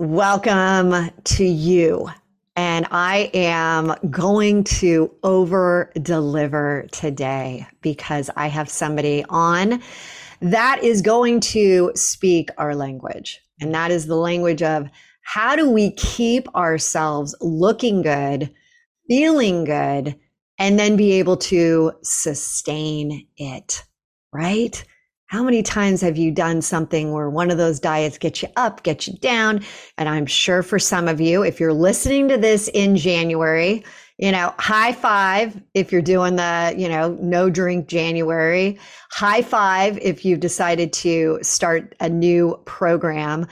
Welcome to you. And I am going to over deliver today because I have somebody on that is going to speak our language. And that is the language of how do we keep ourselves looking good, feeling good, and then be able to sustain it, right? How many times have you done something where one of those diets gets you up, gets you down? And I'm sure for some of you, if you're listening to this in January, you know, high five if you're doing the, you know, no drink January. High five if you've decided to start a new program.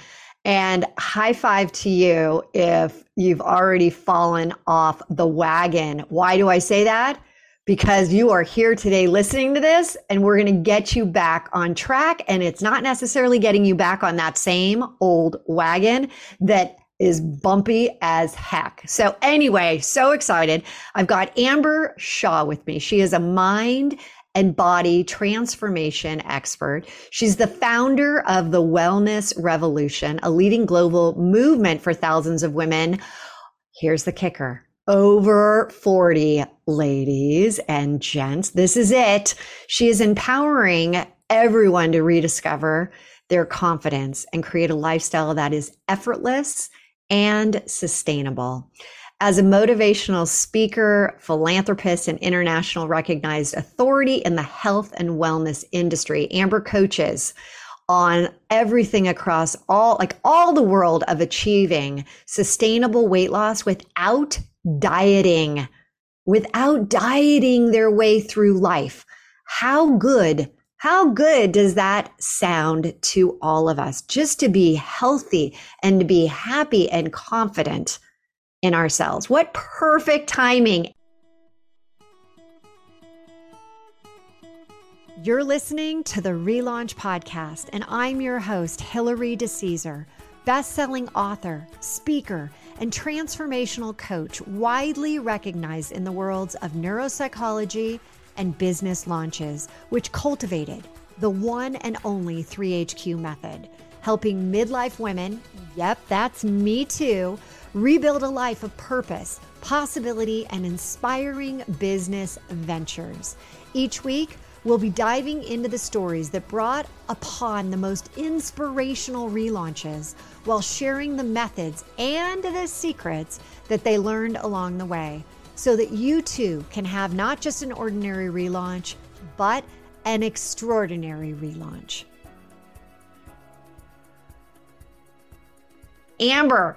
And high five to you if you've already fallen off the wagon. Why do I say that? Because you are here today listening to this and we're going to get you back on track. And it's not necessarily getting you back on that same old wagon that is bumpy as heck. So anyway, so excited. I've got Amber Shaw with me. She is a mind and body transformation expert. She's the founder of the Wellness Revolution, a leading global movement for thousands of women. Here's the kicker over 40 ladies and gents. This is it. She is empowering everyone to rediscover their confidence and create a lifestyle that is effortless and sustainable. As a motivational speaker, philanthropist, and international recognized authority in the health and wellness industry, Amber coaches on everything across all, like all the world of achieving sustainable weight loss without dieting, without dieting their way through life. How good, how good does that sound to all of us? Just to be healthy and to be happy and confident in ourselves. What perfect timing. You're listening to the Relaunch Podcast, and I'm your host, Hilary DeCesare, best-selling author, speaker, and transformational coach widely recognized in the worlds of neuropsychology and business launches, which cultivated the one and only 3HQ method, helping midlife women, yep, that's me too, rebuild a life of purpose, possibility, and inspiring business ventures. Each week, we'll be diving into the stories that brought upon the most inspirational relaunches while sharing the methods and the secrets that they learned along the way so that you too can have not just an ordinary relaunch, but an extraordinary relaunch. Amber,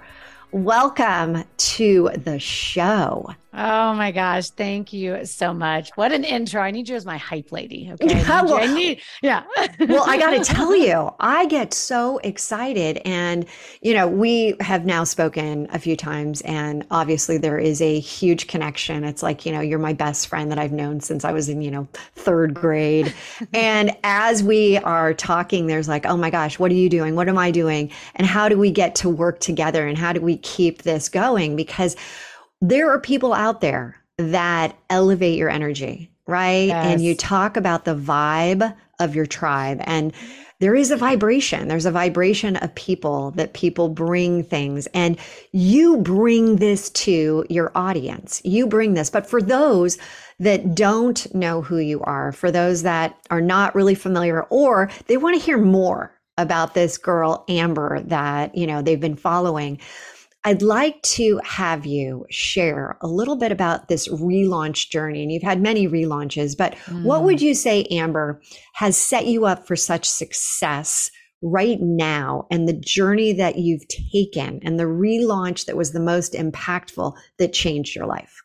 welcome to the show. Oh my gosh. Thank you so much. What an intro. I need you as my hype lady. Okay. I need, well, I need yeah. well, I got to tell you, I get so excited. And, you know, we have now spoken a few times, and obviously there is a huge connection. It's like, you know, you're my best friend that I've known since I was in, you know, third grade. and as we are talking, there's like, oh my gosh, what are you doing? What am I doing? And how do we get to work together? And how do we keep this going? Because there are people out there that elevate your energy, right? Yes. And you talk about the vibe of your tribe and there is a vibration. There's a vibration of people that people bring things and you bring this to your audience. You bring this. But for those that don't know who you are, for those that are not really familiar or they want to hear more about this girl, Amber, that, you know, they've been following I'd like to have you share a little bit about this relaunch journey. And you've had many relaunches, but mm. what would you say, Amber, has set you up for such success right now and the journey that you've taken and the relaunch that was the most impactful that changed your life?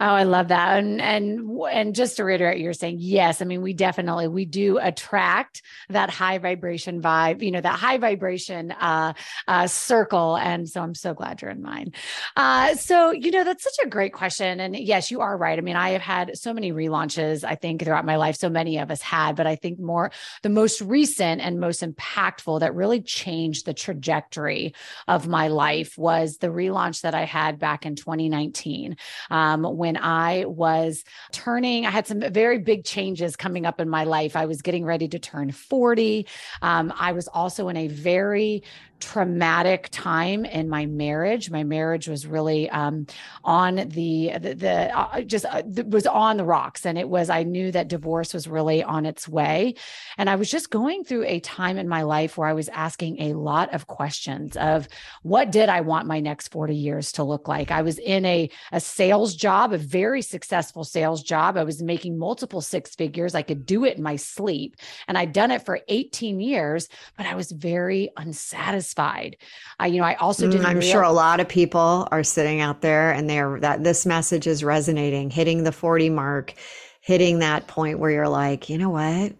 Oh, I love that. And and and just to reiterate, you're saying yes. I mean, we definitely we do attract that high vibration vibe, you know, that high vibration uh, uh, circle. And so I'm so glad you're in mine. Uh, so you know, that's such a great question. And yes, you are right. I mean, I have had so many relaunches. I think throughout my life, so many of us had, but I think more the most recent and most impactful that really changed the trajectory of my life was the relaunch that I had back in 2019. Um, when I was turning, I had some very big changes coming up in my life. I was getting ready to turn 40. Um, I was also in a very traumatic time in my marriage. My marriage was really um, on the the, the uh, just uh, was on the rocks, and it was. I knew that divorce was really on its way, and I was just going through a time in my life where I was asking a lot of questions of what did I want my next forty years to look like. I was in a a sales job, a very successful sales job. I was making multiple six figures. I could do it in my sleep, and I'd done it for eighteen years, but I was very unsatisfied satisfied. I, you know, I also didn't. Mm, I'm real- sure a lot of people are sitting out there and they're that this message is resonating, hitting the 40 mark, hitting that point where you're like, you know what?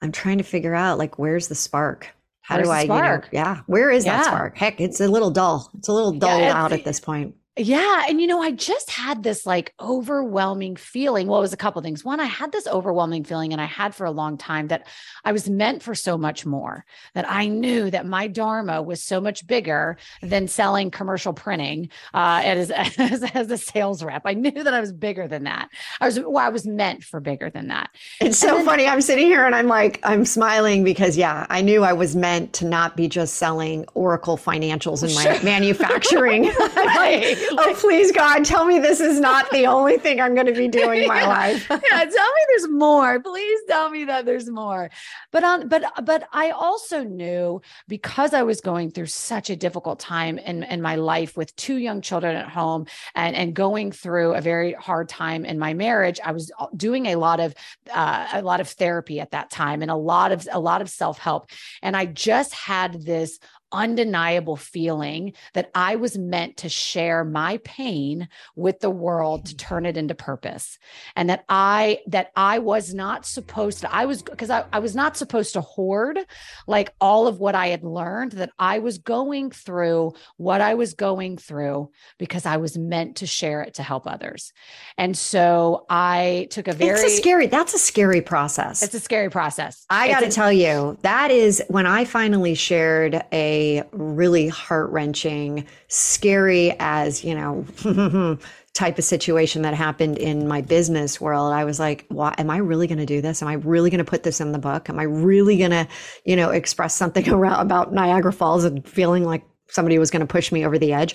I'm trying to figure out like where's the spark? How where's do I, you know, yeah, where is yeah. that spark? Heck, it's a little dull. It's a little dull yeah, out at this point. Yeah. And, you know, I just had this like overwhelming feeling. Well, it was a couple things. One, I had this overwhelming feeling, and I had for a long time that I was meant for so much more, that I knew that my Dharma was so much bigger than selling commercial printing uh, as, as, as a sales rep. I knew that I was bigger than that. I was, well, I was meant for bigger than that. It's so then, funny. I'm sitting here and I'm like, I'm smiling because, yeah, I knew I was meant to not be just selling Oracle financials in my manufacturing. right. oh, please, God, tell me this is not the only thing I'm going to be doing in my life. yeah, tell me there's more. Please tell me that there's more. But on, but but I also knew because I was going through such a difficult time in in my life with two young children at home and and going through a very hard time in my marriage. I was doing a lot of uh, a lot of therapy at that time and a lot of a lot of self help, and I just had this undeniable feeling that I was meant to share my pain with the world to mm. turn it into purpose. And that I that I was not supposed to, I was because I, I was not supposed to hoard like all of what I had learned, that I was going through what I was going through because I was meant to share it to help others. And so I took a very It's a scary, that's a scary process. It's a scary process. I got to tell you, that is when I finally shared a really heart wrenching, scary as, you know, type of situation that happened in my business world. I was like, why am I really going to do this? Am I really going to put this in the book? Am I really going to, you know, express something around about Niagara Falls and feeling like somebody was going to push me over the edge?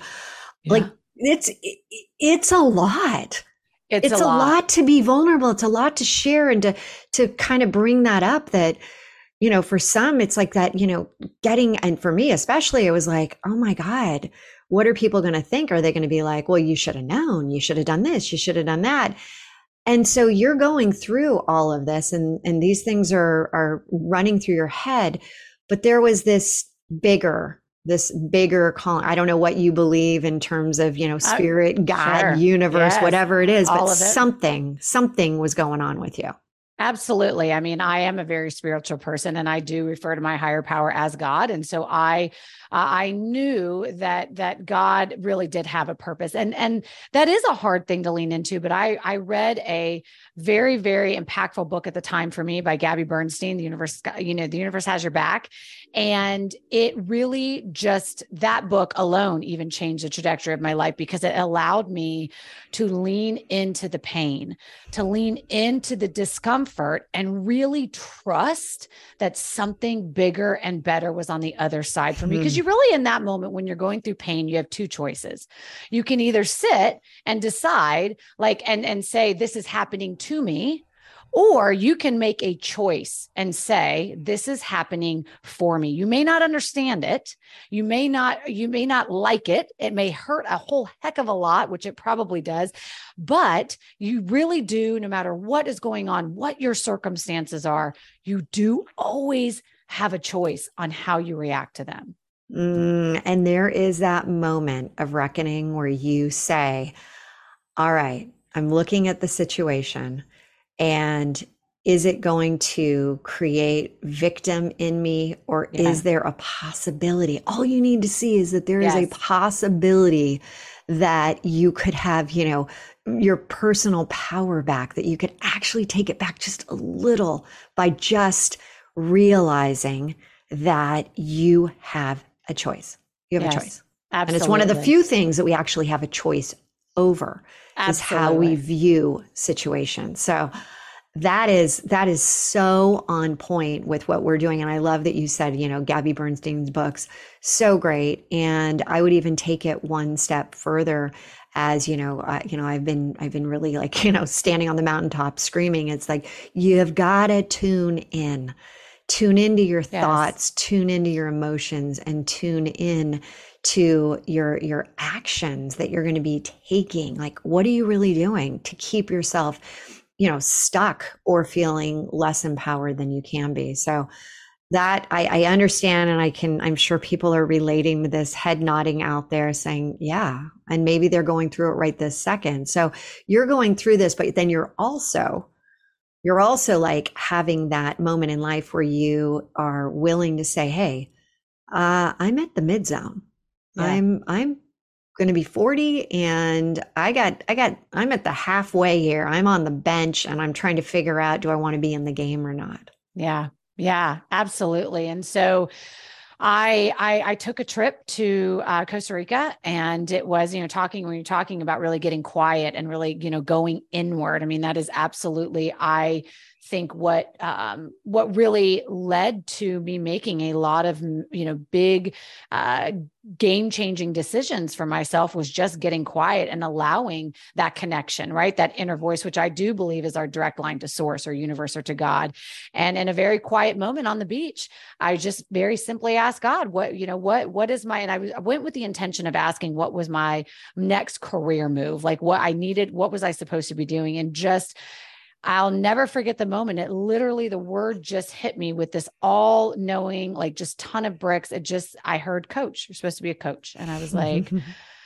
Yeah. Like it's, it's a lot. It's, it's a, lot. a lot to be vulnerable. It's a lot to share and to, to kind of bring that up that, you know, for some, it's like that, you know, getting, and for me especially, it was like, oh my God, what are people going to think? Are they going to be like, well, you should have known, you should have done this, you should have done that. And so you're going through all of this and, and these things are, are running through your head. But there was this bigger, this bigger calling. I don't know what you believe in terms of, you know, spirit, God, sure. universe, yes. whatever it is, all but something, something was going on with you. Absolutely. I mean, I am a very spiritual person and I do refer to my higher power as God. And so I uh, I knew that that God really did have a purpose. And and that is a hard thing to lean into, but I I read a very very impactful book at the time for me by Gabby Bernstein, The Universe you know, The Universe Has Your Back, and it really just that book alone even changed the trajectory of my life because it allowed me to lean into the pain, to lean into the discomfort and really trust that something bigger and better was on the other side for me. Because hmm. you really, in that moment, when you're going through pain, you have two choices. You can either sit and decide, like, and, and say, this is happening to me or you can make a choice and say, this is happening for me. You may not understand it. You may not, you may not like it. It may hurt a whole heck of a lot, which it probably does. But you really do, no matter what is going on, what your circumstances are, you do always have a choice on how you react to them. Mm, and there is that moment of reckoning where you say, All right, I'm looking at the situation. And is it going to create victim in me or yeah. is there a possibility? All you need to see is that there yes. is a possibility that you could have, you know, your personal power back, that you could actually take it back just a little by just realizing that you have a choice. You have yes, a choice. Absolutely. And it's one of the few things that we actually have a choice over Absolutely. is how we view situations. So that is that is so on point with what we're doing and i love that you said you know gabby bernstein's books so great and i would even take it one step further as you know uh, you know i've been i've been really like you know standing on the mountaintop screaming it's like you've got to tune in tune into your yes. thoughts tune into your emotions and tune in to your your actions that you're going to be taking like what are you really doing to keep yourself you know, stuck or feeling less empowered than you can be. So that I, I understand and I can, I'm sure people are relating to this head nodding out there saying, yeah, and maybe they're going through it right this second. So you're going through this, but then you're also, you're also like having that moment in life where you are willing to say, Hey, uh, I'm at the mid zone. Yeah. I'm, I'm going to be 40 and I got I got I'm at the halfway here. I'm on the bench and I'm trying to figure out do I want to be in the game or not. Yeah. Yeah, absolutely. And so I, I, I took a trip to uh, Costa Rica, and it was you know talking when you're talking about really getting quiet and really you know going inward. I mean that is absolutely I think what um, what really led to me making a lot of you know big uh, game changing decisions for myself was just getting quiet and allowing that connection right? That inner voice which i do believe is our direct line to source or universe or to god. And in a very quiet moment on the beach i just very simply asked god what you know what what is my and I, I went with the intention of asking what was my next career move? Like what i needed what was i supposed to be doing? And just I'll never forget the moment. It literally, the word just hit me with this all knowing, like just ton of bricks. It just, I heard coach, you're supposed to be a coach. And I was like,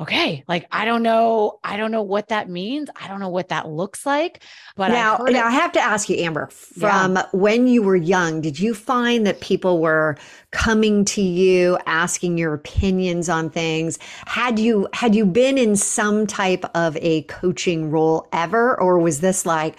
okay, like I don't know, I don't know what that means. I don't know what that looks like. But now, I now it- I have to ask you, Amber, from yeah. when you were young, did you find that people were coming to you asking your opinions on things? Had you had you been in some type of a coaching role ever, or was this like,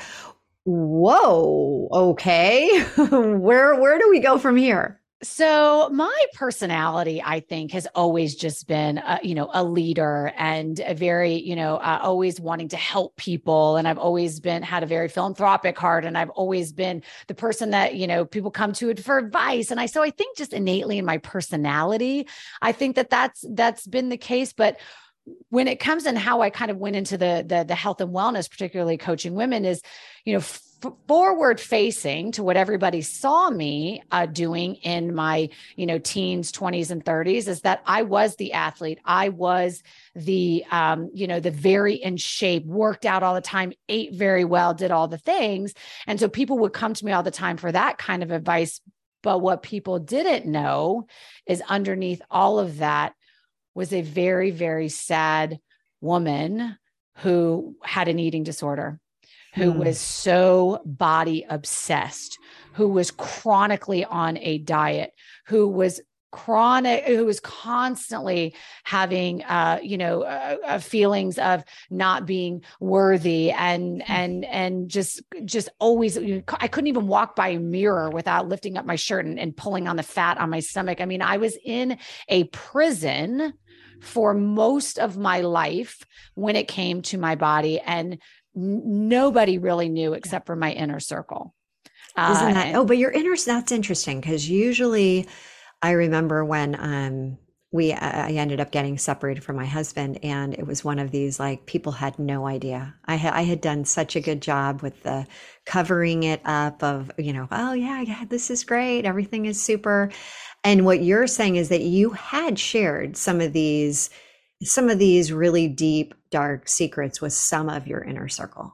whoa, okay, where where do we go from here? So my personality, I think, has always just been, a, you know, a leader and a very, you know, uh, always wanting to help people. And I've always been had a very philanthropic heart, and I've always been the person that you know people come to for advice. And I so I think just innately in my personality, I think that that's that's been the case. But when it comes in how I kind of went into the the, the health and wellness, particularly coaching women, is you know forward facing to what everybody saw me uh, doing in my you know teens 20s and 30s is that i was the athlete. I was the um, you know the very in shape worked out all the time ate very well did all the things. And so people would come to me all the time for that kind of advice. But what people didn't know is underneath all of that was a very very sad woman who had an eating disorder who hmm. was so body obsessed, who was chronically on a diet, who was chronic who was constantly having uh you know uh, uh, feelings of not being worthy and hmm. and and just just always i couldn't even walk by a mirror without lifting up my shirt and, and pulling on the fat on my stomach i mean i was in a prison for most of my life when it came to my body and nobody really knew except for my inner circle. Isn't that? Uh, oh, but your inner that's interesting because usually I remember when um we I ended up getting separated from my husband and it was one of these like people had no idea. I had I had done such a good job with the covering it up of, you know, oh yeah, yeah, this is great. Everything is super. And what you're saying is that you had shared some of these some of these really deep, dark secrets with some of your inner circle.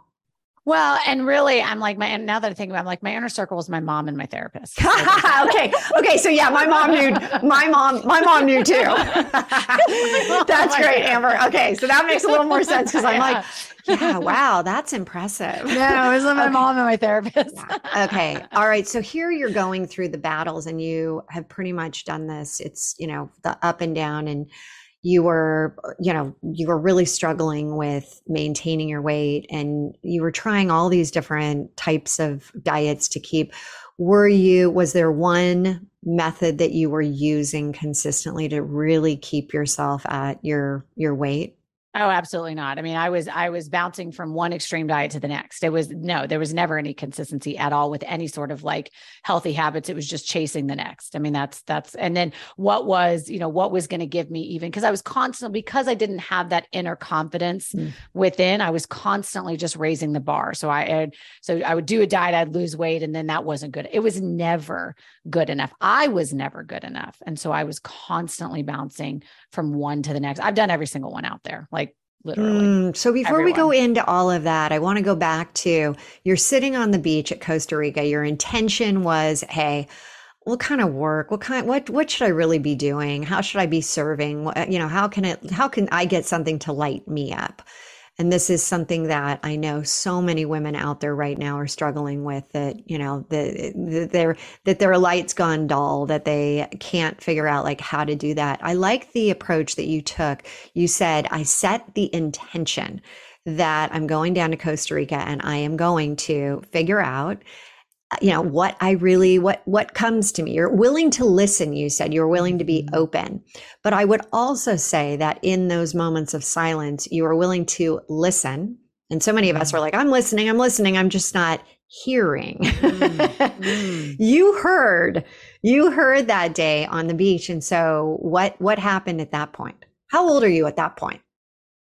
Well, and really, I'm like my now that I think about, it, I'm like my inner circle was my mom and my therapist. okay, okay, so yeah, my mom knew. My mom, my mom knew too. that's great, Amber. Okay, so that makes a little more sense because I'm like, yeah, wow, that's impressive. No, it was my okay. mom and my therapist. yeah. Okay, all right. So here you're going through the battles, and you have pretty much done this. It's you know the up and down and you were you know you were really struggling with maintaining your weight and you were trying all these different types of diets to keep. Were you was there one method that you were using consistently to really keep yourself at your your weight Oh, absolutely not. I mean, I was I was bouncing from one extreme diet to the next. It was no, there was never any consistency at all with any sort of like healthy habits. It was just chasing the next. I mean, that's that's and then what was, you know, what was going to give me even because I was constantly because I didn't have that inner confidence mm. within, I was constantly just raising the bar. So I had so I would do a diet, I'd lose weight and then that wasn't good. It was never good enough. I was never good enough. And so I was constantly bouncing from one to the next. I've done every single one out there. Like literally. Mm, so before Everyone. we go into all of that, I want to go back to you're sitting on the beach at Costa Rica. Your intention was, hey, what kind of work? What kind? What what should I really be doing? How should I be serving? What, you know, how can it? How can I get something to light me up? And this is something that I know so many women out there right now are struggling with that, you know, that their that their light's gone dull, that they can't figure out like how to do that. I like the approach that you took. You said, I set the intention that I'm going down to Costa Rica and I am going to figure out you know what i really what what comes to me. You're willing to listen you said. You're willing to be mm-hmm. open. But i would also say that in those moments of silence you are willing to listen. And so many of us are mm-hmm. like i'm listening i'm listening i'm just not hearing. Mm. you heard you heard that day on the beach. And so what what happened at that point? How old are you at that point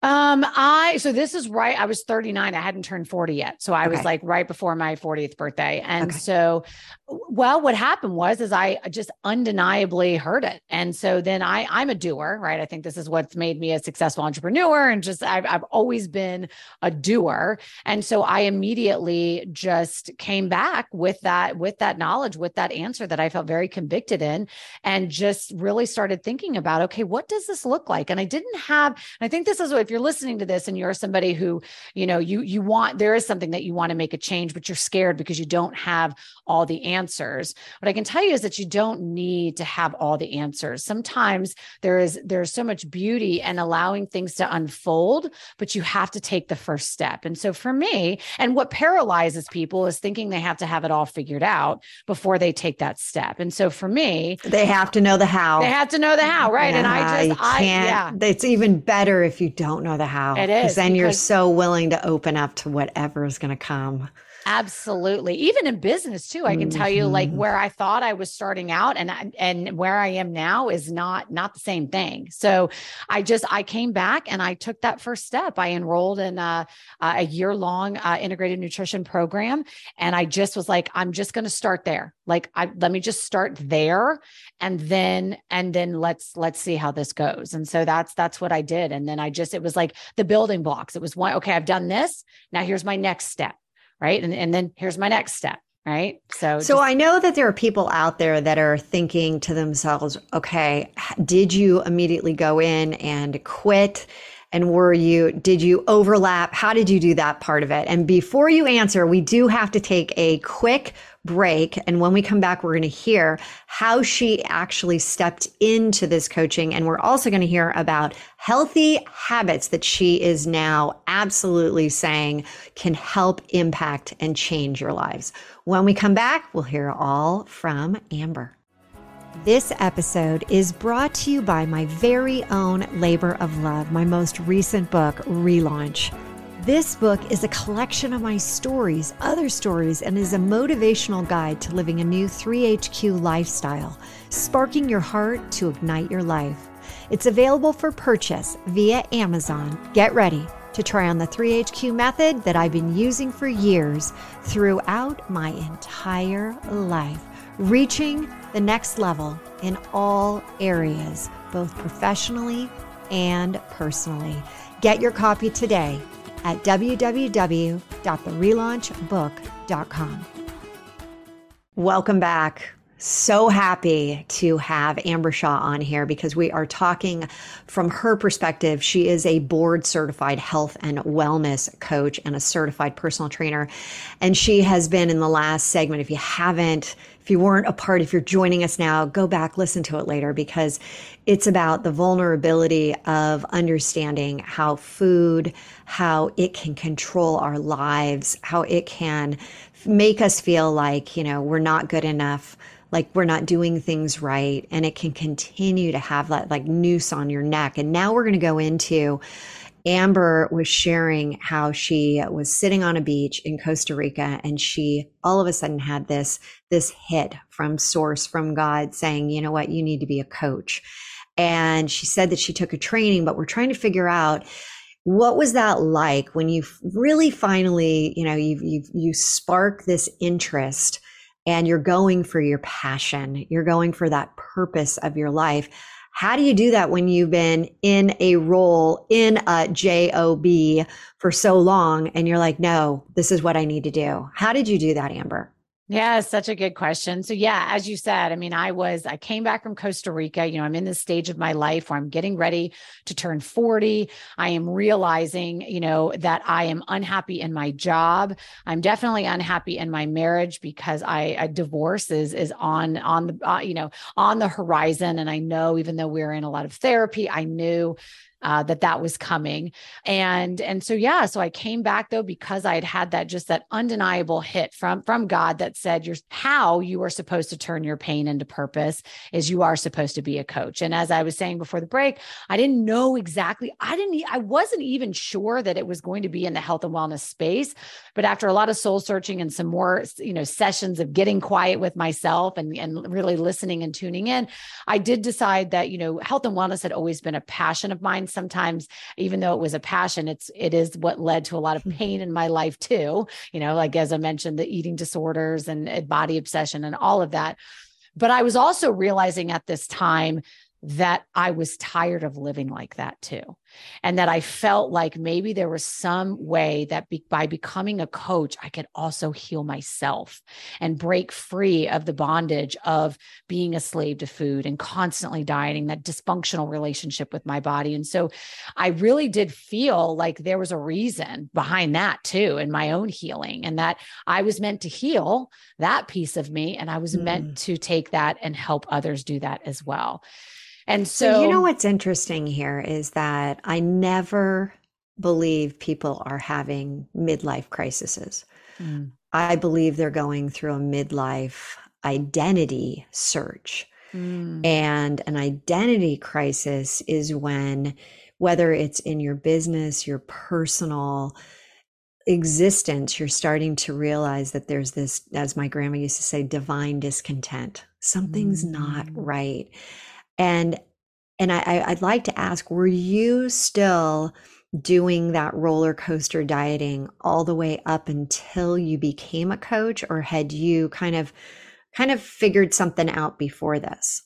um, I so this is right. I was 39. I hadn't turned 40 yet. So I okay. was like right before my 40th birthday. And okay. so well, what happened was is I just undeniably heard it. And so then I I'm a doer, right? I think this is what's made me a successful entrepreneur. And just I've I've always been a doer. And so I immediately just came back with that, with that knowledge, with that answer that I felt very convicted in, and just really started thinking about, okay, what does this look like? And I didn't have, I think this is what if you're listening to this and you're somebody who, you know, you you want there is something that you want to make a change, but you're scared because you don't have all the answers. What I can tell you is that you don't need to have all the answers. Sometimes there is there's so much beauty and allowing things to unfold, but you have to take the first step. And so for me, and what paralyzes people is thinking they have to have it all figured out before they take that step. And so for me, they have to know the how. They have to know the how, right? Yeah, and I just I yeah. It's even better if you don't know the how. It is. Then you're so willing to open up to whatever is going to come. Absolutely. Even in business too, I can mm-hmm. tell you like mm-hmm. where I thought I was starting out and I, and where I am now is not not the same thing. So I just I came back and I took that first step. I enrolled in a, a year long uh, integrated nutrition program and I just was like I'm just going to start there. Like I let me just start there and then and then let's let's see how this goes. And so that's that's what I did and then I just it was like the building blocks. It was one okay, I've done this. Now here's my next step right? And, and then here's my next step right? So so just- i know that there are people out there that are thinking to themselves okay did you immediately go in and quit? And were you did you overlap? How did you do that part of it? And before you answer we do have to take a quick break. And when we come back, we're going to hear how she actually stepped into this coaching. And we're also going to hear about healthy habits that she is now absolutely saying can help impact and change your lives. When we come back, we'll hear all from Amber. This episode is brought to you by my very own labor of love, my most recent book, Relaunch. This book is a collection of my stories, other stories, and is a motivational guide to living a new 3HQ lifestyle, sparking your heart to ignite your life. It's available for purchase via Amazon. Get ready to try on the 3HQ method that I've been using for years throughout my entire life, reaching the next level in all areas, both professionally and personally. Get your copy today at www.therelaunchbook.com. Welcome back. So happy to have Amber Shaw on here because we are talking from her perspective. She is a board certified health and wellness coach and a certified personal trainer. And she has been in the last segment. If you haven't, if you weren't a part, if you're joining us now, go back, listen to it later because it's about the vulnerability of understanding how food, how it can control our lives, how it can make us feel like, you know, we're not good enough, like we're not doing things right. And it can continue to have that like noose on your neck. And now we're going to go into Amber was sharing how she was sitting on a beach in Costa Rica and she all of a sudden had this this hit from source from God saying, "You know what? You need to be a coach." And she said that she took a training, but we're trying to figure out what was that like when you really finally, you know, you you you spark this interest and you're going for your passion, you're going for that purpose of your life? How do you do that when you've been in a role in a job for so long and you're like no this is what i need to do. How did you do that amber yeah, such a good question. So yeah, as you said, I mean, I was I came back from Costa Rica, you know, I'm in this stage of my life where I'm getting ready to turn 40. I am realizing, you know, that I am unhappy in my job. I'm definitely unhappy in my marriage because I a divorce is is on on the uh, you know, on the horizon and I know even though we're in a lot of therapy, I knew uh, that that was coming. And and so yeah so i came back though because i had had that just that undeniable hit from from god that said you're how you are supposed to turn your pain into purpose is you are supposed to be a coach. And as i was saying before the break i didn't know exactly i didn't i wasn't even sure that it was going to be in the health and wellness space. But after a lot of soul searching and some more you know sessions of getting quiet with myself and and really listening and tuning in i did decide that you know health and wellness had always been a passion of mine sometimes even though it was a passion it's it is what led to a lot of hmm. pain in my life too you know like as i mentioned the eating disorders and body obsession and all of that but i was also realizing at this time that I was tired of living like that too. And that I felt like maybe there was some way that be, by becoming a coach, I could also heal myself and break free of the bondage of being a slave to food and constantly dieting, that dysfunctional relationship with my body. And so I really did feel like there was a reason behind that too, in my own healing, and that I was meant to heal that piece of me. And I was mm. meant to take that and help others do that as well. And so, so, you know what's interesting here is that I never believe people are having midlife crises. Mm. I believe they're going through a midlife identity search. Mm. And an identity crisis is when, whether it's in your business, your personal existence, you're starting to realize that there's this, as my grandma used to say, divine discontent. Something's mm. not right and and I, I'd like to ask, were you still doing that roller coaster dieting all the way up until you became a coach, or had you kind of kind of figured something out before this?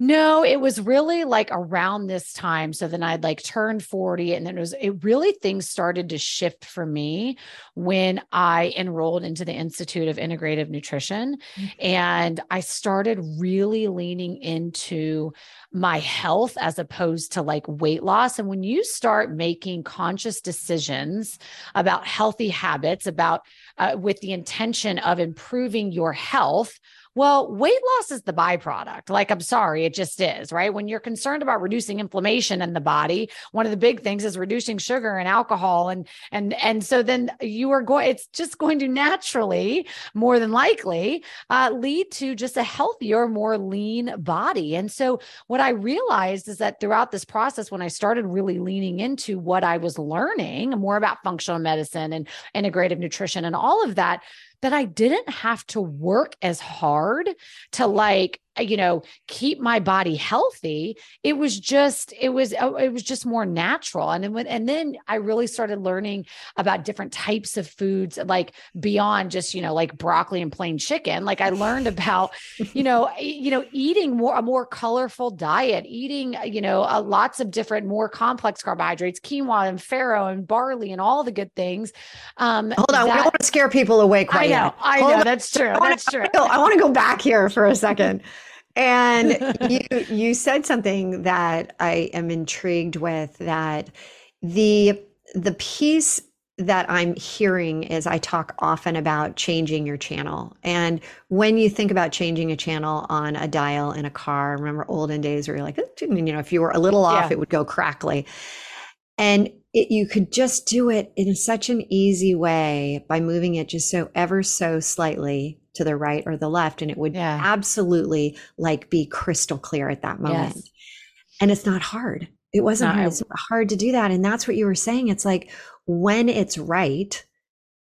No, it was really like around this time. So then I'd like turned 40 and then it was it really things started to shift for me when I enrolled into the Institute of Integrative Nutrition mm-hmm. and I started really leaning into my health as opposed to like weight loss and when you start making conscious decisions about healthy habits about uh, with the intention of improving your health well, weight loss is the byproduct. Like, I'm sorry, it just is, right? When you're concerned about reducing inflammation in the body, one of the big things is reducing sugar and alcohol. And, and, and so then you are going, it's just going to naturally, more than likely, uh, lead to just a healthier, more lean body. And so what I realized is that throughout this process, when I started really leaning into what I was learning more about functional medicine and integrative nutrition and all of that, that I didn't have to work as hard to like you know keep my body healthy it was just it was uh, it was just more natural. And then and then i really started learning about different types of foods like beyond just you know like broccoli and plain chicken. Like i learned about you know you know eating more a more colorful diet eating you know uh, lots of different more complex carbohydrates quinoa and farro and barley and all the good things. Um hold on that, we don't want to scare people away quite i know yet. i know that's true that's true. i want to go back here for a second and you you said something that I am intrigued with that the the piece that I'm hearing is I talk often about changing your channel. And when you think about changing a channel on a dial in a car, remember olden days where you're like, you know, if you were a little off, yeah. it would go crackly. And it, you could just do it in such an easy way by moving it just so ever so slightly to the right or the left and it would yeah. absolutely like be crystal clear at that moment yes. and it's not hard It wasn't hard. It's hard to do that. And that's what you were saying. It's like when it's right,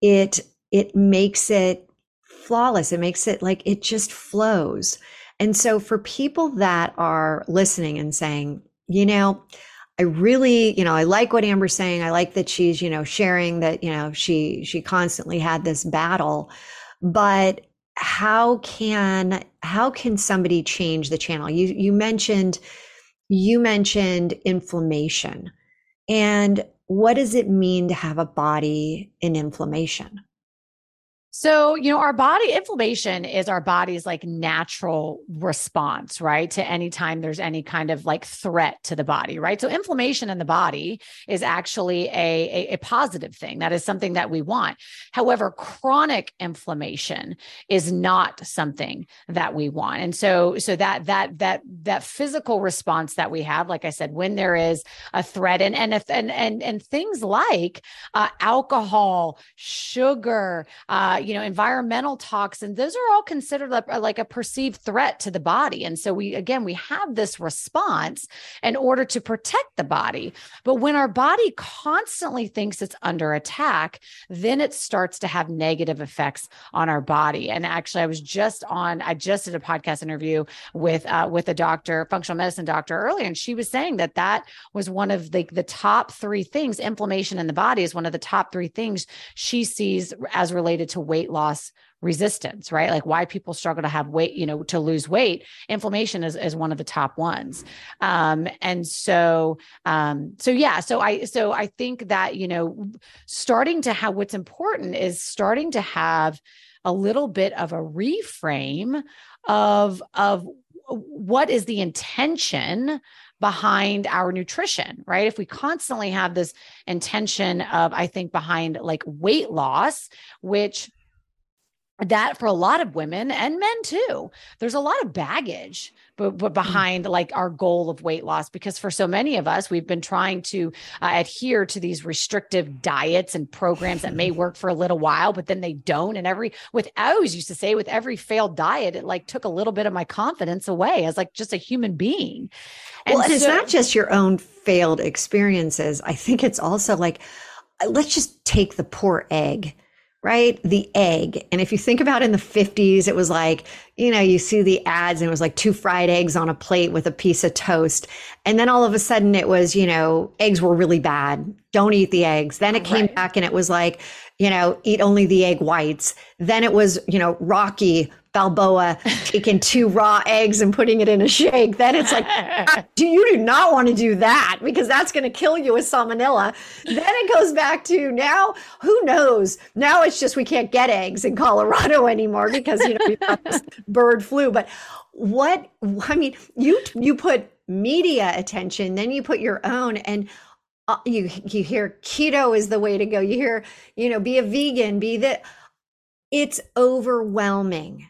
it it makes it flawless. It makes it like it just flows. And so for people that are listening and saying, you know, I really, you know, I like what Amber's saying. I like that she's, you know, sharing that, you know, she she constantly had this battle. But how can how can somebody change the channel? You you mentioned you mentioned inflammation. And what does it mean to have a body in inflammation? So, you know, our body inflammation is our body's like natural response, right? To anytime there's any kind of like threat to the body, right? So, inflammation in the body is actually a, a, a positive thing. That is something that we want. However, chronic inflammation is not something that we want. And so, so that, that, that, that physical response that we have, like I said, when there is a threat and, and, and, and, and things like uh, alcohol, sugar, uh, you know, environmental toxins, those are all considered like a perceived threat to the body. And so we, again, we have this response in order to protect the body. But when our body constantly thinks it's under attack, then it starts to have negative effects on our body. And actually, I was just on, I just did a podcast interview with, uh, with a doctor, functional medicine doctor earlier, and she was saying that that was one of the, the top three things, inflammation in the body is one of the top three things she sees as related to weight loss resistance, right? Like why people struggle to have weight, you know, to lose weight. Inflammation is, is one of the top ones. Um, and so, um, so yeah, so I, so I think that, you know, starting to have what's important is starting to have a little bit of a reframe of, of what is the intention behind our nutrition, right? If we constantly have this intention of, I think, behind like weight loss, which that for a lot of women and men too. There's a lot of baggage but, but mm. behind like our goal of weight loss because for so many of us we've been trying to uh, adhere to these restrictive diets and programs that may work for a little while but then they don't. And every with i always used to say with every failed diet it like took a little bit of my confidence away as like just a human being. And well and so, it's not just your own failed experiences. I think it's also like uh, let's just take the poor egg right? The egg. And if you think about in the 50s, it was like, you know, you see the ads and it was like two fried eggs on a plate with a piece of toast. And then all of a sudden it was, you know, eggs were really bad. Don't eat the eggs. Then it came right. back and it was like, you know, eat only the egg whites. Then it was, you know, Rocky Balboa taking two raw eggs and putting it in a shake. Then it's like, do you do not want to do that because that's going to kill you with salmonella. Then it goes back to now, who knows? Now it's just we can't get eggs in Colorado anymore because you know we've got this bird flu. But what I mean, you you put media attention, then you put your own and uh, you you hear keto is the way to go. You hear, you know, be a vegan, be that it's overwhelming.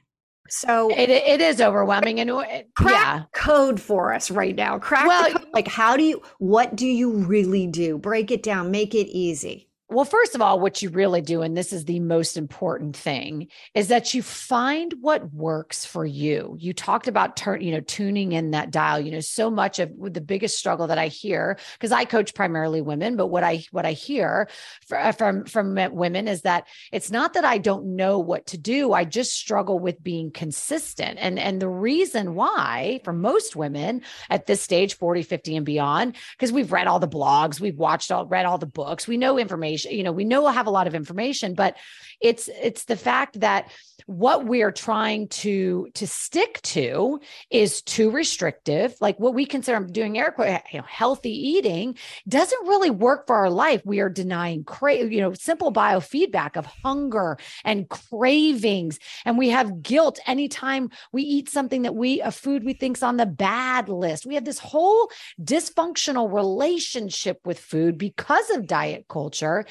So it, it is overwhelming and crack yeah. code for us right now. Crack well, like how do you what do you really do? Break it down, make it easy. Well, first of all, what you really do, and this is the most important thing, is that you find what works for you. You talked about turn, you know, tuning in that dial. You know, so much of the biggest struggle that I hear, because I coach primarily women, but what I what I hear uh, from from women is that it's not that I don't know what to do. I just struggle with being consistent. And and the reason why for most women at this stage, 40, 50 and beyond, because we've read all the blogs, we've watched all read all the books, we know information information you know we know we'll have a lot of information but it's it's the fact that what we're trying to to stick to is too restrictive. Like what we consider doing air you know, healthy eating doesn't really work for our life. We are denying crave you know simple biofeedback of hunger and cravings. And we have guilt anytime we eat something that we a food we think's on the bad list. We have this whole dysfunctional relationship with food because of diet culture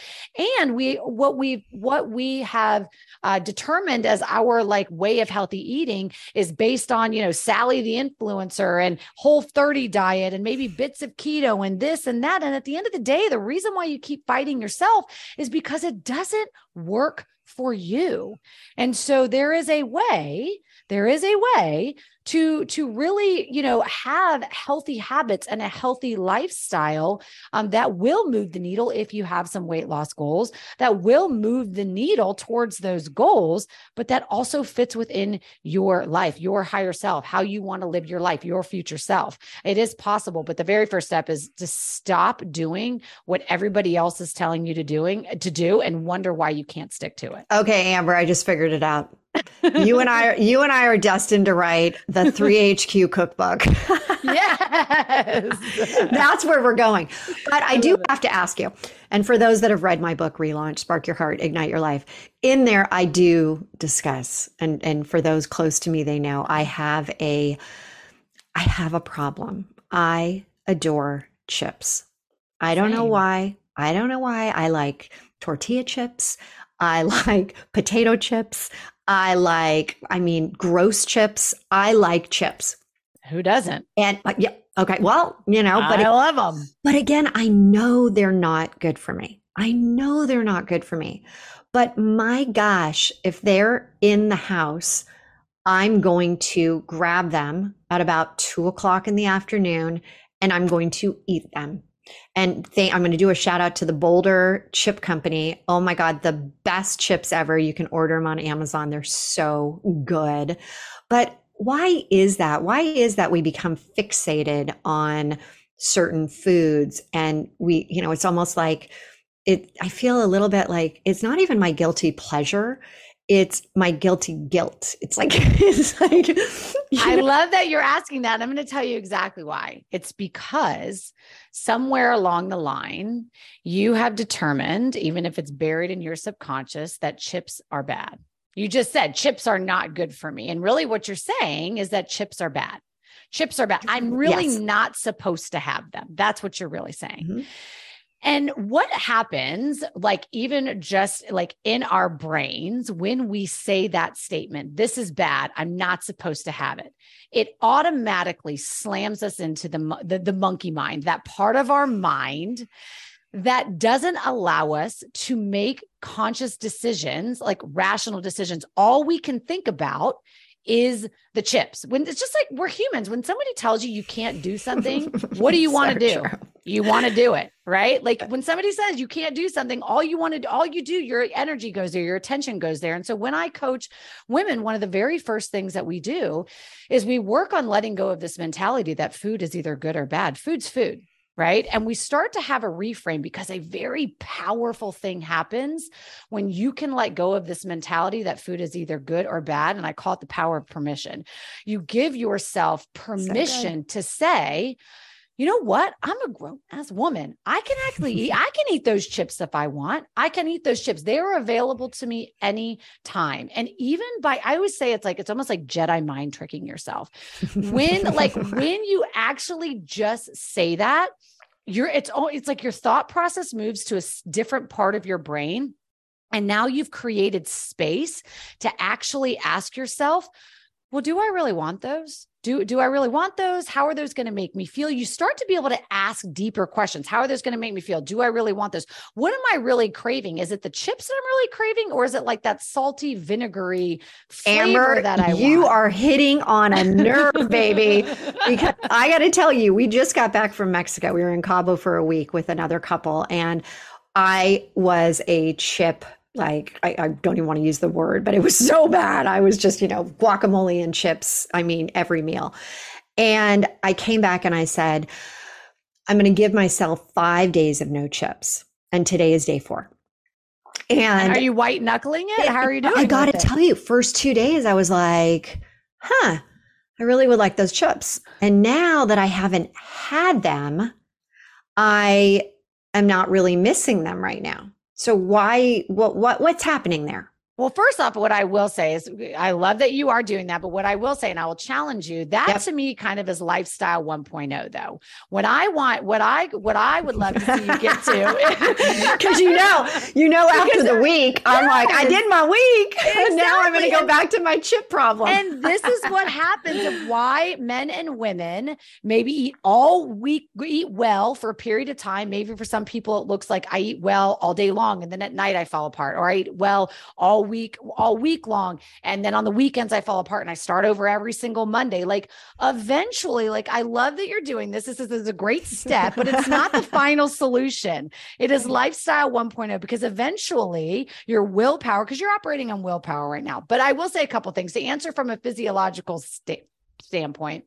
and we what we what we have uh, determined as our like way of healthy eating is based on you know sally the influencer and whole 30 diet and maybe bits of keto and this and that. And at the end of the day the reason why you keep fighting yourself is because it doesn't work for you. And so there is a way there is a way to to really you know have healthy habits and a healthy lifestyle um, that will move the needle if you have some weight loss goals that will move the needle towards those goals but that also fits within your life your higher self how you want to live your life your future self. It is possible but the very first step is to stop doing what everybody else is telling you to doing to do and wonder why you can't stick to it. Okay amber i just figured it out you and I, you and I are destined to write the three HQ cookbook. yes, that's where we're going. But I, I do have to ask you, and for those that have read my book, Relaunch, Spark Your Heart, Ignite Your Life, in there I do discuss, and and for those close to me, they know I have a, I have a problem. I adore chips. I don't Same. know why. I don't know why. I like tortilla chips. I like potato chips. I like, I mean, gross chips. I like chips. Who doesn't? And uh, yeah, okay. Well, you know, but I love them. But again, I know they're not good for me. I know they're not good for me. But my gosh, if they're in the house, I'm going to grab them at about two o'clock in the afternoon and I'm going to eat them. And thank, I'm going to do a shout out to the Boulder Chip Company. Oh my God, the best chips ever. You can order them on Amazon. They're so good. But why is that? Why is that we become fixated on certain foods and we, you know, it's almost like it, I feel a little bit like it's not even my guilty pleasure it's my guilty guilt. It's like, it's like, I love that you're asking that. I'm going to tell you exactly why. It's because somewhere along the line, you have determined, even if it's buried in your subconscious, that chips are bad. You just said chips are not good for me. And really, what you're saying is that chips are bad. Chips are bad. I'm really yes. not supposed to have them. That's what you're really saying. Mm-hmm. And what happens, like even just like in our brains, when we say that statement, this is bad, I'm not supposed to have it, it automatically slams us into the, the, the monkey mind, that part of our mind that doesn't allow us to make conscious decisions, like rational decisions. All we can think about is the chips. When it's just like we're humans. When somebody tells you you can't do something, what do you want to do? True. You want to do it, right? Like when somebody says you can't do something, all you want to do, all you do, your energy goes there, your attention goes there. And so when I coach women, one of the very first things that we do is we work on letting go of this mentality that food is either good or bad. Food's food right? And we start to have a reframe because a very powerful thing happens when you can let go of this mentality that food is either good or bad. And I call it the power of permission. You give yourself permission so to say, you know what? I'm a grown ass woman. I can actually eat, I can eat those chips if I want. I can eat those chips. They are available to me any time. And even by, I always say it's like, it's almost like Jedi mind tricking yourself. When, like, when you actually just say that, you're, it's, it's like your thought process moves to a different part of your brain. And now you've created space to actually ask yourself, well, do I really want those? Do do I really want those? How are those going to make me feel? You start to be able to ask deeper questions. How are those going to make me feel? Do I really want those? What am I really craving? Is it the chips that I'm really craving, or is it like that salty, vinegary flavor Amber, that I you want? are hitting on a nerve, baby. Because I got to tell you, we just got back from Mexico. We were in Cabo for a week with another couple, and I was a chip like I, I, don't even want to use the word, but it was so bad. I was just, you know, guacamole and chips. I mean, every meal. And I came back and I said, I'm going to give myself five days of no chips. And today is day four. And are you white knuckling it? How are you doing? I got to tell you, first two days, I was like, huh, I really would like those chips. And now that I haven't had them, I am not really missing them right now. So why what what what's happening there? Well, first off, what I will say is I love that you are doing that. But what I will say, and I will challenge you, that yep. to me kind of is lifestyle 1.0 though. What I want, what I what I would love to see you get to because you know, you know, after the week, I'm yes. like, I did my week. Exactly. now I'm gonna go back to my chip problem. and this is what happens of why men and women maybe eat all week, eat well for a period of time. Maybe for some people, it looks like I eat well all day long, and then at night I fall apart, or I eat well all week, all week long. And then on the weekends, I fall apart and I start over every single Monday. Like eventually, like I love that you're doing this. This is, this is a great step, but it's not the final solution. It is lifestyle 1.0 because eventually your willpower, because you're operating on willpower right now. But I will say a couple things to answer from a physiological st- standpoint.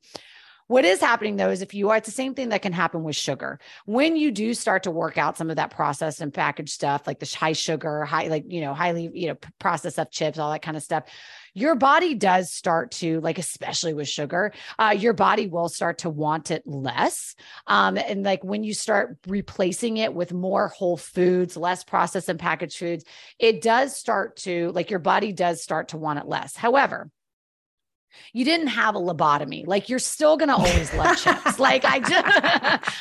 What is happening though is if you are, it's the same thing that can happen with sugar. When you do start to work out some of that processed and packaged stuff, like the high sugar, high, like, you know, highly, you know, processed stuff, chips, all that kind of stuff, your body does start to, like, especially with sugar, uh, your body will start to want it less. Um, and like when you start replacing it with more whole foods, less processed and packaged foods, it does start to, like, your body does start to want it less. However, you didn't have a lobotomy. Like you're still gonna always love chips. Like I just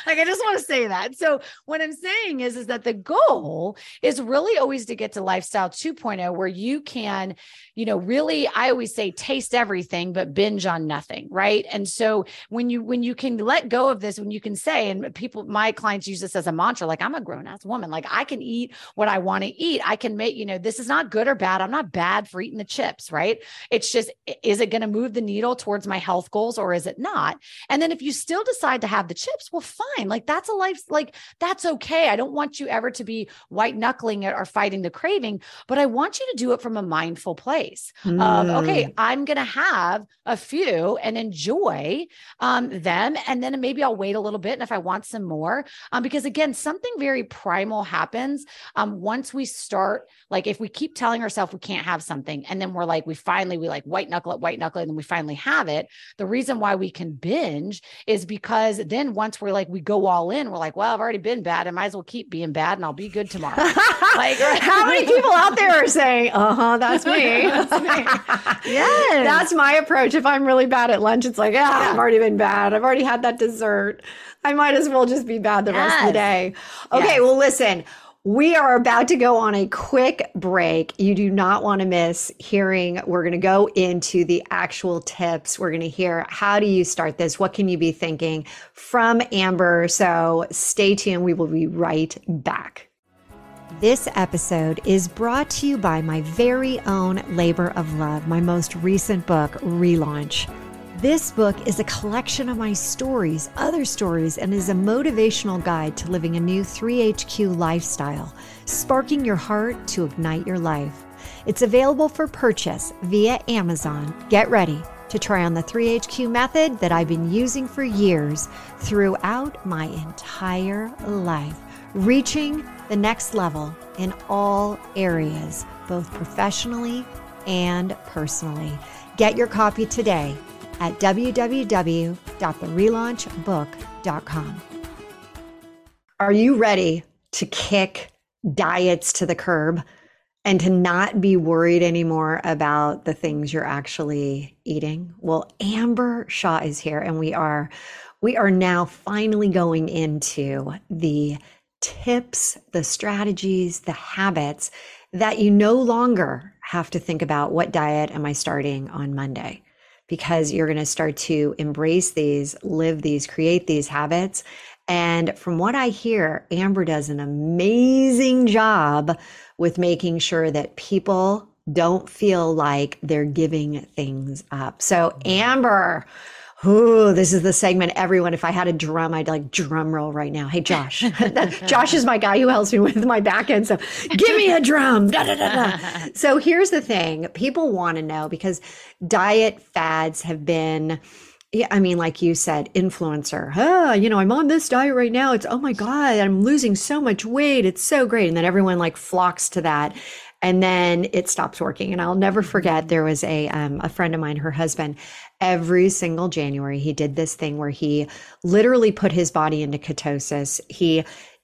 like I just want to say that. So what I'm saying is is that the goal is really always to get to lifestyle 2.0 where you can, you know, really I always say taste everything but binge on nothing, right? And so when you when you can let go of this, when you can say and people my clients use this as a mantra like I'm a grown ass woman, like I can eat what I want to eat. I can make, you know, this is not good or bad. I'm not bad for eating the chips, right? It's just is it going to move move the needle towards my health goals or is it not? And then if you still decide to have the chips, well, fine. Like that's a life, like that's okay. I don't want you ever to be white knuckling it or fighting the craving, but I want you to do it from a mindful place mm. of, okay, mm. I'm going to have a few and enjoy um, them. And then maybe I'll wait a little bit. And if I want some more, um, because again, something very primal happens um, once we start, like if we keep telling ourselves we can't have something and then we're like, we finally, we like white knuckle it, white knuckle it, and then we finally have it. The reason why we can binge is because then once we're like, we go all in, we're like, well, I've already been bad. I might as well keep being bad and I'll be good tomorrow. like, how many people out there are saying, uh huh, that's me? that's me. yes. That's my approach. If I'm really bad at lunch, it's like, ah, yeah. I've already been bad. I've already had that dessert. I might as well just be bad the yes. rest of the day. Okay, yes. well, listen. We are about to go on a quick break. You do not want to miss hearing. We're going to go into the actual tips. We're going to hear how do you start this? What can you be thinking from Amber? So stay tuned. We will be right back. This episode is brought to you by my very own Labor of Love, my most recent book, Relaunch. This book is a collection of my stories, other stories, and is a motivational guide to living a new 3HQ lifestyle, sparking your heart to ignite your life. It's available for purchase via Amazon. Get ready to try on the 3HQ method that I've been using for years throughout my entire life, reaching the next level in all areas, both professionally and personally. Get your copy today at www.therelaunchbook.com. Are you ready to kick diets to the curb and to not be worried anymore about the things you're actually eating? Well, Amber Shaw is here and we are we are now finally going into the tips, the strategies, the habits that you no longer have to think about what diet am I starting on Monday because you're going to start to embrace these, live these, create these habits. And from what I hear, Amber does an amazing job with making sure that people don't feel like they're giving things up. So, mm-hmm. Amber, Ooh, this is the segment everyone, if I had a drum, I'd like drum roll right now. Hey, Josh. Josh is my guy who helps me with my back end. So give me a drum. Da, da, da, so here's the thing people want to know because diet fads have been. Yeah, I mean, like you said, influencer. Oh, you know, I'm on this diet right now. It's oh my god, I'm losing so much weight. It's so great, and then everyone like flocks to that and then it stops working. And I'll never forget there was a um, a friend of mine, her husband, every single January he did this thing where he literally put his body into ketosis. He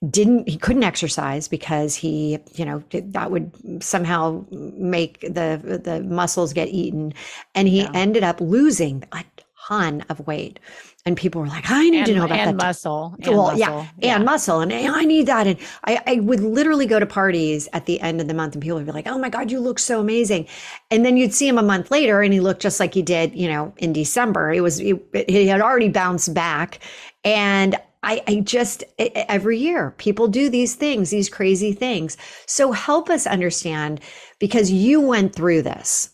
didn't he couldn't exercise because he you know that would somehow make the the muscles get eaten and he yeah. ended up losing a ton of weight and people were like, I need and, to know about and that. Muscle. And well, muscle. Yeah, yeah, and muscle. And I need that. And I, I would literally go to parties at the end of the month and people would be like, oh my God, you look so amazing. And then you'd see him a month later and he looked just like he did, you know, in December. It was, he, he had already bounced back. And I, I just every year people do these things, these crazy things. So help us understand because you went through this.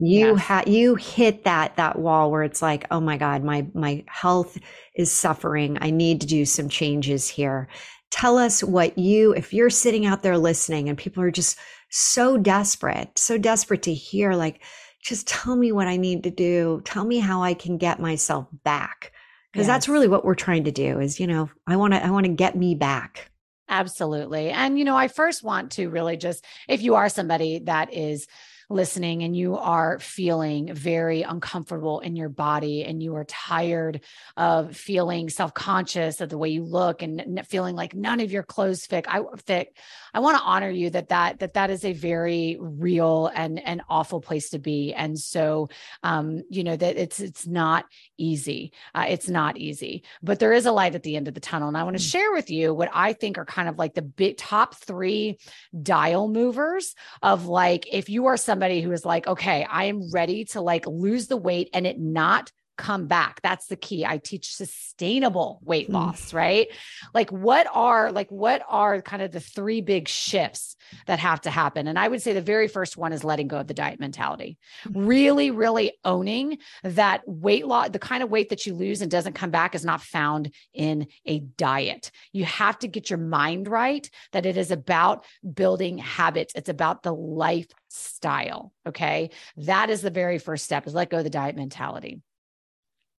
You yes. had you hit that that wall where it's like, oh my God, my my health is suffering. I need to do some changes here. Tell us what you, if you're sitting out there listening and people are just so desperate, so desperate to hear, like, just tell me what I need to do. Tell me how I can get myself back. Because yes. that's really what we're trying to do is, you know, I want to, I want to get me back. Absolutely. And, you know, I first want to really just, if you are somebody that is, listening and you are feeling very uncomfortable in your body and you are tired of feeling self-conscious of the way you look and feeling like none of your clothes fit i fit i want to honor you that that that that is a very real and and awful place to be. And so um you know that it's it's not easy. Uh, it's not easy but there is a light at the end of the tunnel. And i want to mm. share with you what i think are kind of like the big top 3 dial movers of like if you are somebody who is like, okay, I am ready to like lose the weight and it not come back. That's the key. I teach sustainable weight mm. loss, mm. right? Like what are like what are kind of the three big shifts that have to happen? And I would say the very first one is letting go of the diet mentality. Mm. Really really owning that weight loss the kind of weight that you lose and doesn't come back is not found in a diet. You have to get your mind right that it is about building habits. It's about the lifestyle, okay? That is the very first step is let go of the diet mentality.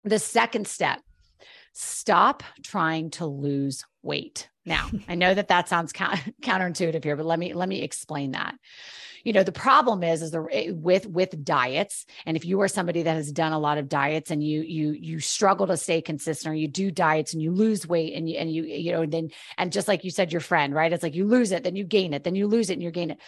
The second step, stop trying to lose weight. Now, I know that that sounds counterintuitive here, but let me let me explain that. You know, the problem is is the eh, with with diets, and if you are somebody that has done a lot of diets and you you you struggle to stay consistent, or you do diets and you lose weight, and you and you you know, and then and just like you said, your friend, right? It's like you lose it, then you gain it, then you lose it, and you gain it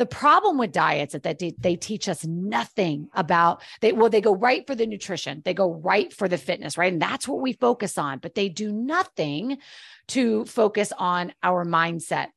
the problem with diets is that they, they teach us nothing about they well they go right for the nutrition they go right for the fitness right? And that's what we focus on but they do nothing to focus on our mindset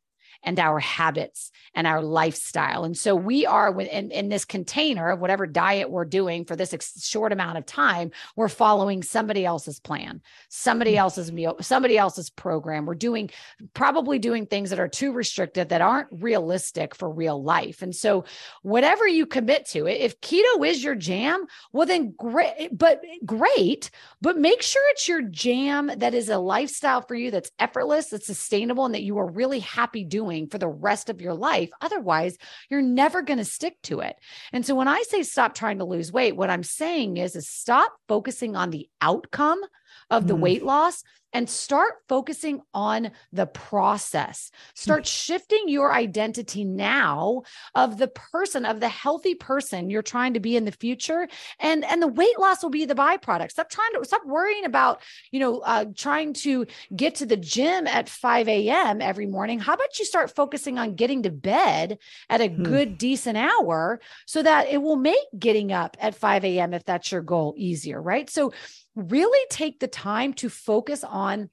and our habits and our lifestyle. And so we are in, in this container of whatever diet we're doing for this ex- short amount of time, we're following somebody else's plan, somebody mm. else's meal, somebody else's program. We're doing probably doing things that are too restrictive that aren't realistic for real life. And so whatever you commit to, it, if keto is your jam, well then great, but great, but make sure it's your jam that is a lifestyle for you that's effortless, that's sustainable, and that you are really happy doing doing for the rest of your life. Otherwise, you're never going to stick to it. And so when I say stop trying to lose weight, what I'm saying is, is stop focusing on the outcome of the mm. weight loss and start focusing on the process. Start shifting your identity now of the person, of the healthy person you're trying to be in the future. And, and the weight loss will be the byproduct. Stop trying to stop worrying about, you know, uh, trying to get to the gym at 5 a.m. every morning. How about you start focusing on getting to bed at a hmm. good, decent hour so that it will make getting up at 5 a.m. if that's your goal easier, right? So really take the time to focus on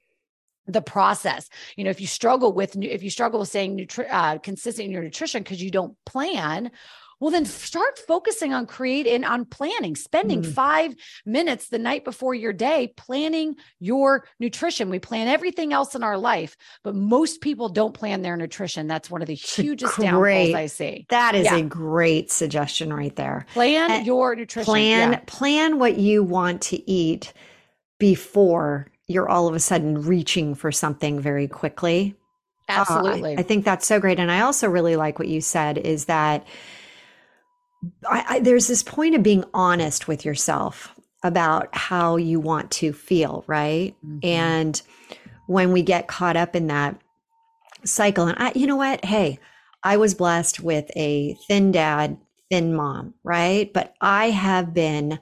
the process. You know if you struggle with if you struggle with saying nutri- uh, consistent in your nutrition because you don't plan well then start focusing on creating on planning spending mm. five minutes the night before your day planning your nutrition. We plan everything else in our life but most people don't plan their nutrition. That's one of the hugest great, downfalls i see. That is yeah. a great suggestion right there. Plan and your nutrition. plan yeah. plan what you want to eat before you're all of a sudden reaching for something very quickly. Absolutely uh, I, I think that's so great. And i also really like what you said is that I, I, there's this point of being honest with yourself about how you want to feel, right? Mm-hmm. And when we get caught up in that cycle, and I, you know what? Hey, I was blessed with a thin dad, thin mom, right? But I have been,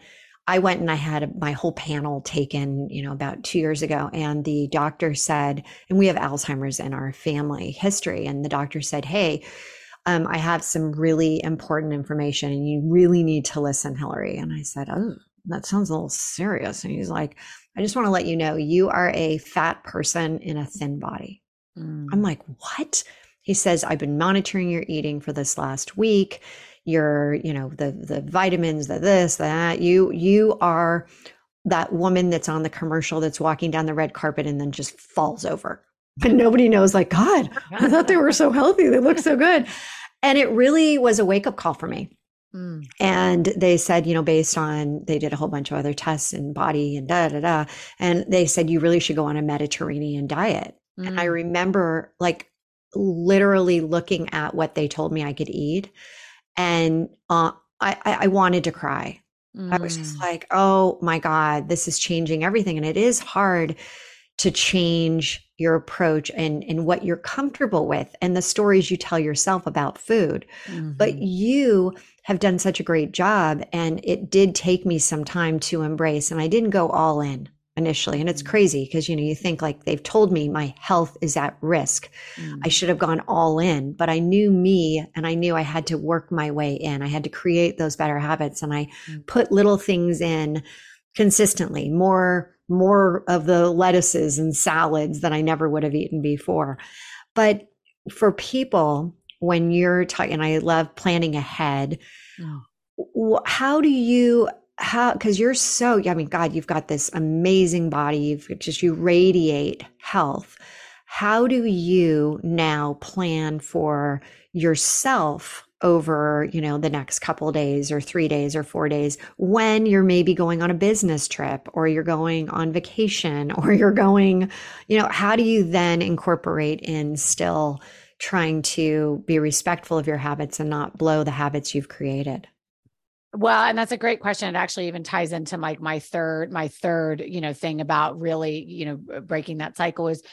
I went and I had my whole panel taken, you know, about two years ago. And the doctor said, and we have Alzheimer's in our family history. And the doctor said, Hey, um, I have some really important information and you really need to listen, Hilary. And I said, Oh, that sounds a little serious. And he's like, I just want to let you know you are a fat person in a thin body. Mm. I'm like, What? He says, I've been monitoring your eating for this last week. Your, you know, the the vitamins, the this, that. You you are that woman that's on the commercial that's walking down the red carpet and then just falls over. And nobody knows, like, God, I thought they were so healthy. They look so good. And it really was a wake up call for me. Mm. And they said, you know, based on, they did a whole bunch of other tests and body and da da da. And they said, you really should go on a Mediterranean diet. Mm. And I mm. remember like literally looking at what they told me I could eat. And uh, I, I wanted to cry. Mm. I was just mm. like, oh my God, this is changing everything. And it is hard to change your approach and, and what you're comfortable with and the stories you tell yourself about food. Mm-hmm. But you have done such a great job. And it did take me some time to embrace. And I didn't go all in initially. And it's mm-hmm. crazy because, you know, you think like they've told me my health is at risk. Mm-hmm. I should have gone all in, but I knew me and I knew I had to work my way in. I had to create those better habits. And I mm-hmm. put little things in consistently, more more of the lettuces and salads that I never would have eaten before. But for people, when you're talking, and I love planning ahead, oh. how do you, how, because you're so, I mean, God, you've got this amazing body, you've just, you radiate health. How do you now plan for yourself over you know the next couple days or 3 days or 4 days when you're maybe going on a business trip or you're going on vacation or you're going you know how do you then incorporate in still trying to be respectful of your habits and not blow the habits you've created well, and that's a great question. It actually even ties into like my third, my third, you know, thing about really, you know, breaking that cycle is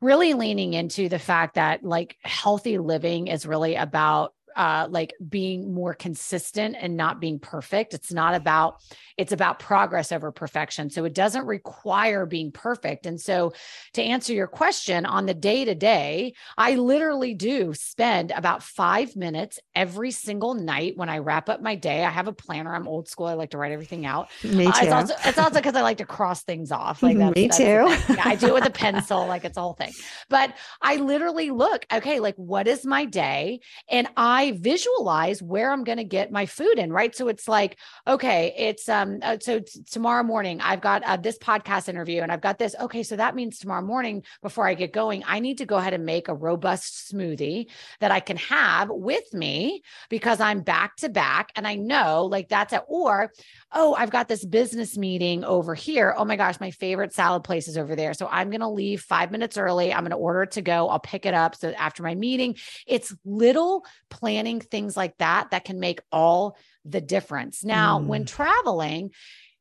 really leaning into the fact that like healthy living is really about uh, like being more consistent and not being perfect. It's not about, it's about progress over perfection. So it doesn't require being perfect. And so to answer your question on the day to day, I literally do spend about five minutes every single night when I wrap up my day. I have a planner. I'm old school. I like to write everything out. Me too. Uh, it's also because I like to cross things off. Like that's, Me that's too. Yeah, I do it with a pencil. Like it's a whole thing. But I literally look, okay, like what is my day? And I visualize where I'm going to get my food in, right? So it's like, okay, it's um uh, so t- tomorrow morning I've got uh, this podcast interview and I've got this. Okay, so that means tomorrow morning before I get going, I need to go ahead and make a robust smoothie that I can have with me because I'm back to back and I know like that's it. Or oh, I've got this business meeting over here. Oh my gosh, my favorite salad place is over there. So I'm going to leave five minutes early. I'm going to order it to go. I'll pick it up. So after my meeting, it's little planning things like that that can make all the difference. Now, mm. when traveling,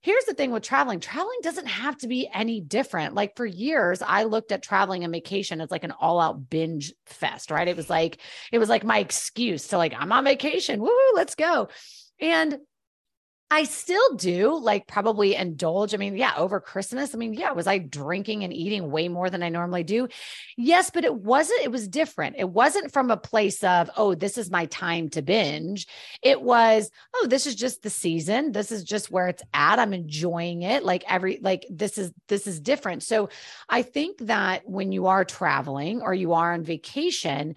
here's the thing with traveling traveling doesn't have to be any different like for years i looked at traveling and vacation as like an all out binge fest right it was like it was like my excuse to like i'm on vacation woo let's go and I still do like probably indulge. I mean, yeah, over Christmas. I mean, yeah, was I drinking and eating way more than I normally do? Yes, but it wasn't, it was different. It wasn't from a place of, oh, this is my time to binge. It was, oh, this is just the season. This is just where it's at. I'm enjoying it. Like every, like this is, this is different. So I think that when you are traveling or you are on vacation,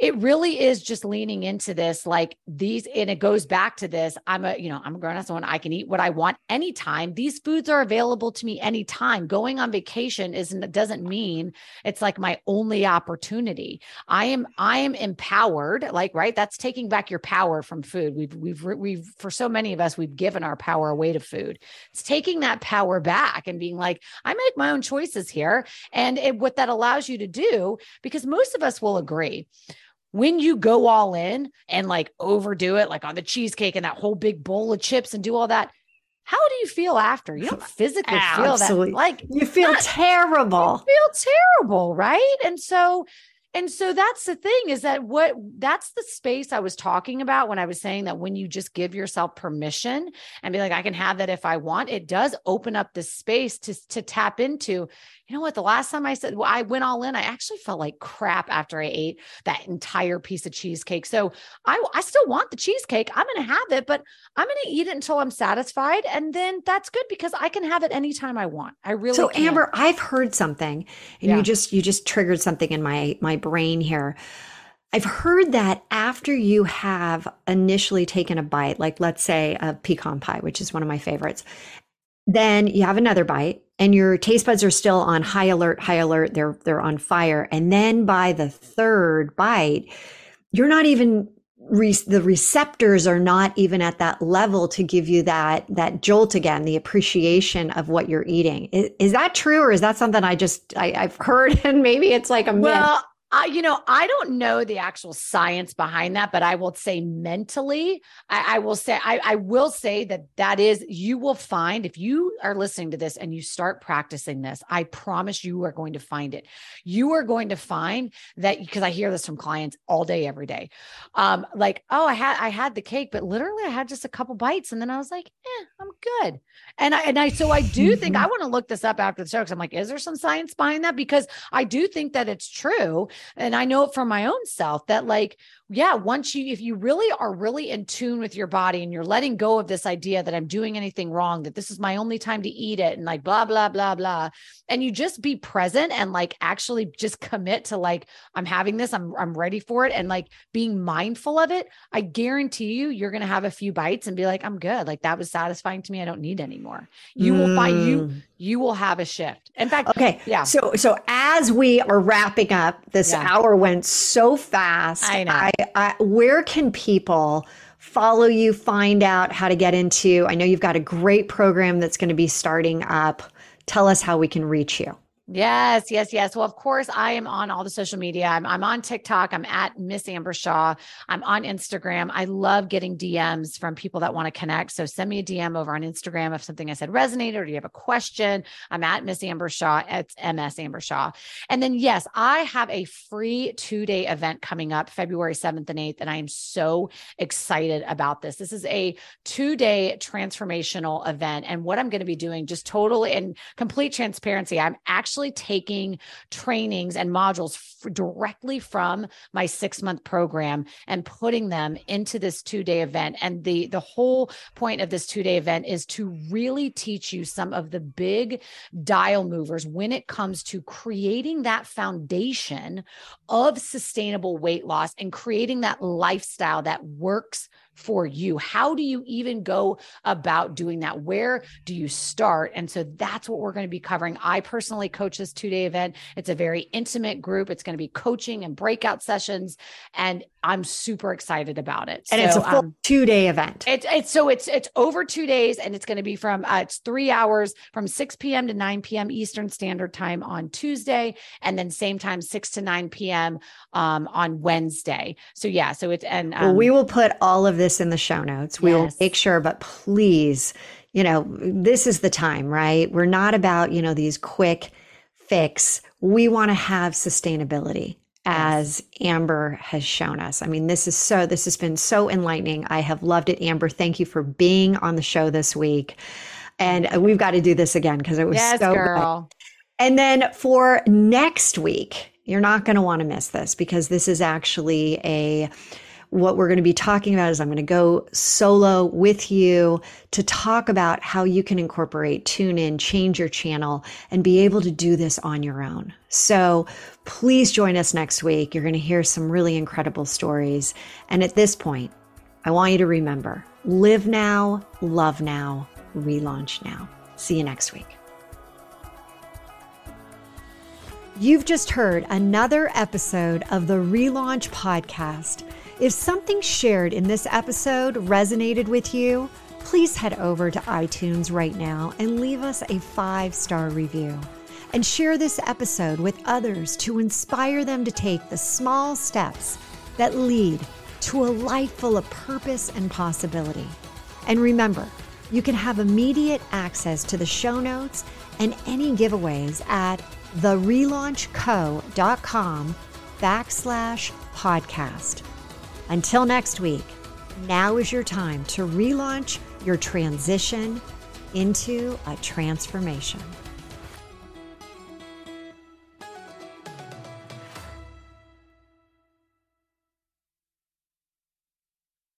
it really is just leaning into this like these and it goes back to this i'm a you know i'm a grown-up someone i can eat what i want anytime. These foods are available to me anytime. Going on vacation isn't doesn't mean it's like my only opportunity. I am i am empowered like right? That's taking back your power from food. We've we've we've for so many of us we've given our power away to food. It's taking that power back and being like i make my own choices here and it, what that allows you to do because most of us will agree when you go all in and like overdo it, like on the cheesecake and that whole big bowl of chips and do all that, how do you feel after? You don't physically feel that. Like you feel not, terrible. You feel terrible, right? And so and so that's the thing is that what that's the space I was talking about when I was saying that when you just give yourself permission and be like, I can have that if I want, it does open up the space to, to tap into, you know what? The last time I said well, I went all in, I actually felt like crap after I ate that entire piece of cheesecake. So I, I still want the cheesecake. I'm going to have it, but I'm going to eat it until I'm satisfied. And then that's good because I can have it anytime I want. I really So can. Amber, I've heard something and yeah. you just, you just triggered something in my, my brain here. I've heard that after you have initially taken a bite, like let's say a pecan pie, which is one of my favorites, then you have another bite and your taste buds are still on high alert, high alert. They're they're on fire. And then by the third bite, you're not even re- the receptors are not even at that level to give you that that jolt again, the appreciation of what you're eating. Is, is that true, or is that something I just I, have heard and maybe it's like a myth? You know, I don't know the actual science behind that, but I will say mentally, I, I, will say, I, I will say that that is, you will find if you are listening to this and you start practicing this, I promise you are going to find it. You are going to find that because I hear this from clients all day, every day. Um, like, oh, I had, I had the cake, but literally I had just a couple bites and then I was like, eh, I'm good. And I, and I, so I do think I want to look this up after the show because I'm like, is there some science behind that? Because I do think that it's true and I know it from my own self that like yeah, once you, if you really are really in tune with your body and you're letting go of this idea that I'm doing anything wrong, that this is my only time to eat it and like blah, blah, blah, blah. And you just be present and like actually just commit to like, I'm having this, I'm, I'm ready for it. And like being mindful of it, I guarantee you, you're going to have a few bites and be like, I'm good. Like that was satisfying to me. I don't need anymore. You mm. will find you, mm. you will have a shift. In fact, okay. Yeah. So, so as we are wrapping up, this yeah. hour went so fast. I know. I, uh, where can people follow you, find out how to get into? I know you've got a great program that's going to be starting up. Tell us how we can reach you. Yes, yes, yes. Well, of course, I am on all the social media. I'm, I'm on TikTok. I'm at Miss Amber Shaw. I'm on Instagram. I love getting DMs from people that want to connect. So send me a DM over on Instagram if something I said resonated or you have a question. I'm at Miss Amber Shaw. It's MS Amber Shaw. And then, yes, I have a free two day event coming up February 7th and 8th. And I am so excited about this. This is a two day transformational event. And what I'm going to be doing, just totally in complete transparency, I'm actually actually taking trainings and modules f- directly from my six month program and putting them into this two day event. And the, the whole point of this two day event is to really teach you some of the big dial movers when it comes to creating that foundation of sustainable weight loss and creating that lifestyle that works for you. How do you even go about doing that? Where do you start? And so that's what we're going to be covering. I personally coach this two day event. It's a very intimate group. It's going to be coaching and breakout sessions. And I'm super excited about it. And so, it's a full um, two day event. It's, it's so it's, it's over two days and it's going to be from, uh, it's three hours from 6 p.m. to 9 p.m. Eastern Standard Time on Tuesday. And then same time, 6 to 9 p.m. Um, on Wednesday. So yeah, so it's, and um, well, we will put all of this in the show notes. We yes. will make sure, but please, you know, this is the time, right? We're not about, you know, these quick fix. We want to have sustainability as Amber has shown us. I mean, this is so, this has been so enlightening. I have loved it. Amber, thank you for being on the show this week. And uh, we've got to do this again because it was yes, so girl. Good. And then for next week, you're not going to want to miss this because this is actually a what we're going to be talking about is I'm going to go solo with you to talk about how you can incorporate, tune in, change your channel, and be able to do this on your own. So please join us next week. You're going to hear some really incredible stories. And at this point, I want you to remember live now, love now, relaunch now. See you next week. You've just heard another episode of the Relaunch Podcast. If something shared in this episode resonated with you, please head over to iTunes right now and leave us a five star review. And share this episode with others to inspire them to take the small steps that lead to a life full of purpose and possibility. And remember, you can have immediate access to the show notes and any giveaways at therelaunchco.com backslash podcast. Until next week, now is your time to relaunch your transition into a transformation.